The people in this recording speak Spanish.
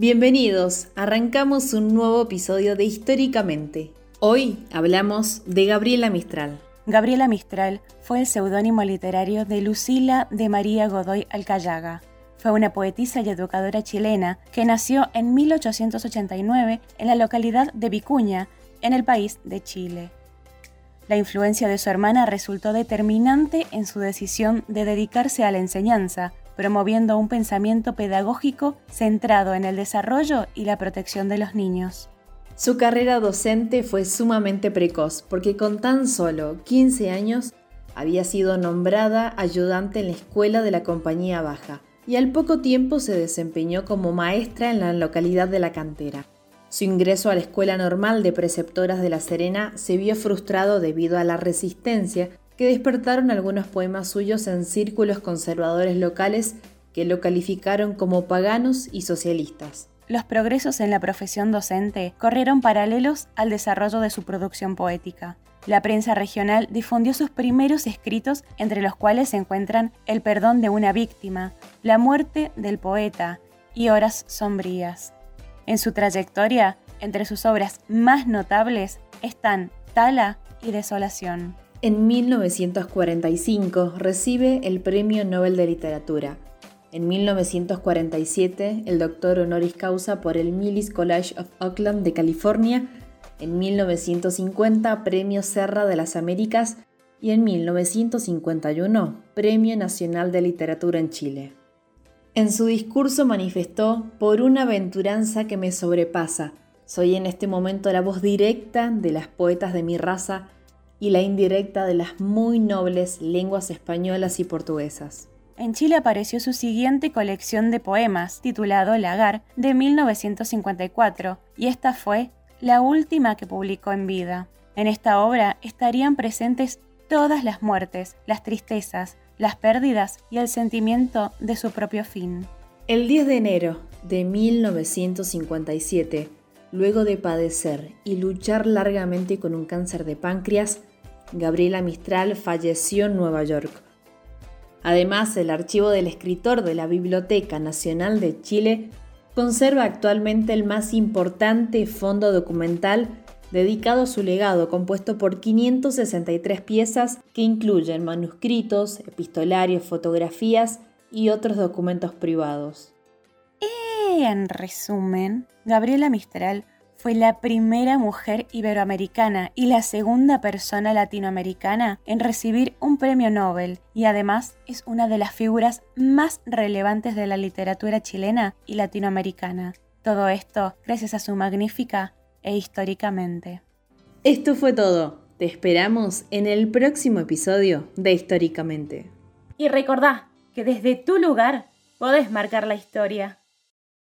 Bienvenidos, arrancamos un nuevo episodio de Históricamente. Hoy hablamos de Gabriela Mistral. Gabriela Mistral fue el seudónimo literario de Lucila de María Godoy Alcayaga. Fue una poetisa y educadora chilena que nació en 1889 en la localidad de Vicuña, en el país de Chile. La influencia de su hermana resultó determinante en su decisión de dedicarse a la enseñanza, promoviendo un pensamiento pedagógico centrado en el desarrollo y la protección de los niños. Su carrera docente fue sumamente precoz porque con tan solo 15 años había sido nombrada ayudante en la escuela de la Compañía Baja y al poco tiempo se desempeñó como maestra en la localidad de La Cantera. Su ingreso a la Escuela Normal de Preceptoras de La Serena se vio frustrado debido a la resistencia que despertaron algunos poemas suyos en círculos conservadores locales que lo calificaron como paganos y socialistas. Los progresos en la profesión docente corrieron paralelos al desarrollo de su producción poética. La prensa regional difundió sus primeros escritos, entre los cuales se encuentran El perdón de una víctima, La muerte del poeta y Horas sombrías. En su trayectoria, entre sus obras más notables están Tala y Desolación. En 1945 recibe el Premio Nobel de Literatura. En 1947, el doctor honoris causa por el Millis College of Oakland de California. En 1950, Premio Serra de las Américas. Y en 1951, Premio Nacional de Literatura en Chile. En su discurso manifestó, por una aventuranza que me sobrepasa, soy en este momento la voz directa de las poetas de mi raza y la indirecta de las muy nobles lenguas españolas y portuguesas. En Chile apareció su siguiente colección de poemas, titulado Lagar, de 1954, y esta fue la última que publicó en vida. En esta obra estarían presentes todas las muertes, las tristezas, las pérdidas y el sentimiento de su propio fin. El 10 de enero de 1957, luego de padecer y luchar largamente con un cáncer de páncreas, Gabriela Mistral falleció en Nueva York. Además, el archivo del escritor de la Biblioteca Nacional de Chile conserva actualmente el más importante fondo documental dedicado a su legado, compuesto por 563 piezas que incluyen manuscritos, epistolarios, fotografías y otros documentos privados. En resumen, Gabriela Mistral fue la primera mujer iberoamericana y la segunda persona latinoamericana en recibir un premio Nobel y además es una de las figuras más relevantes de la literatura chilena y latinoamericana. Todo esto gracias a su magnífica e históricamente. Esto fue todo. Te esperamos en el próximo episodio de Históricamente. Y recordá que desde tu lugar podés marcar la historia.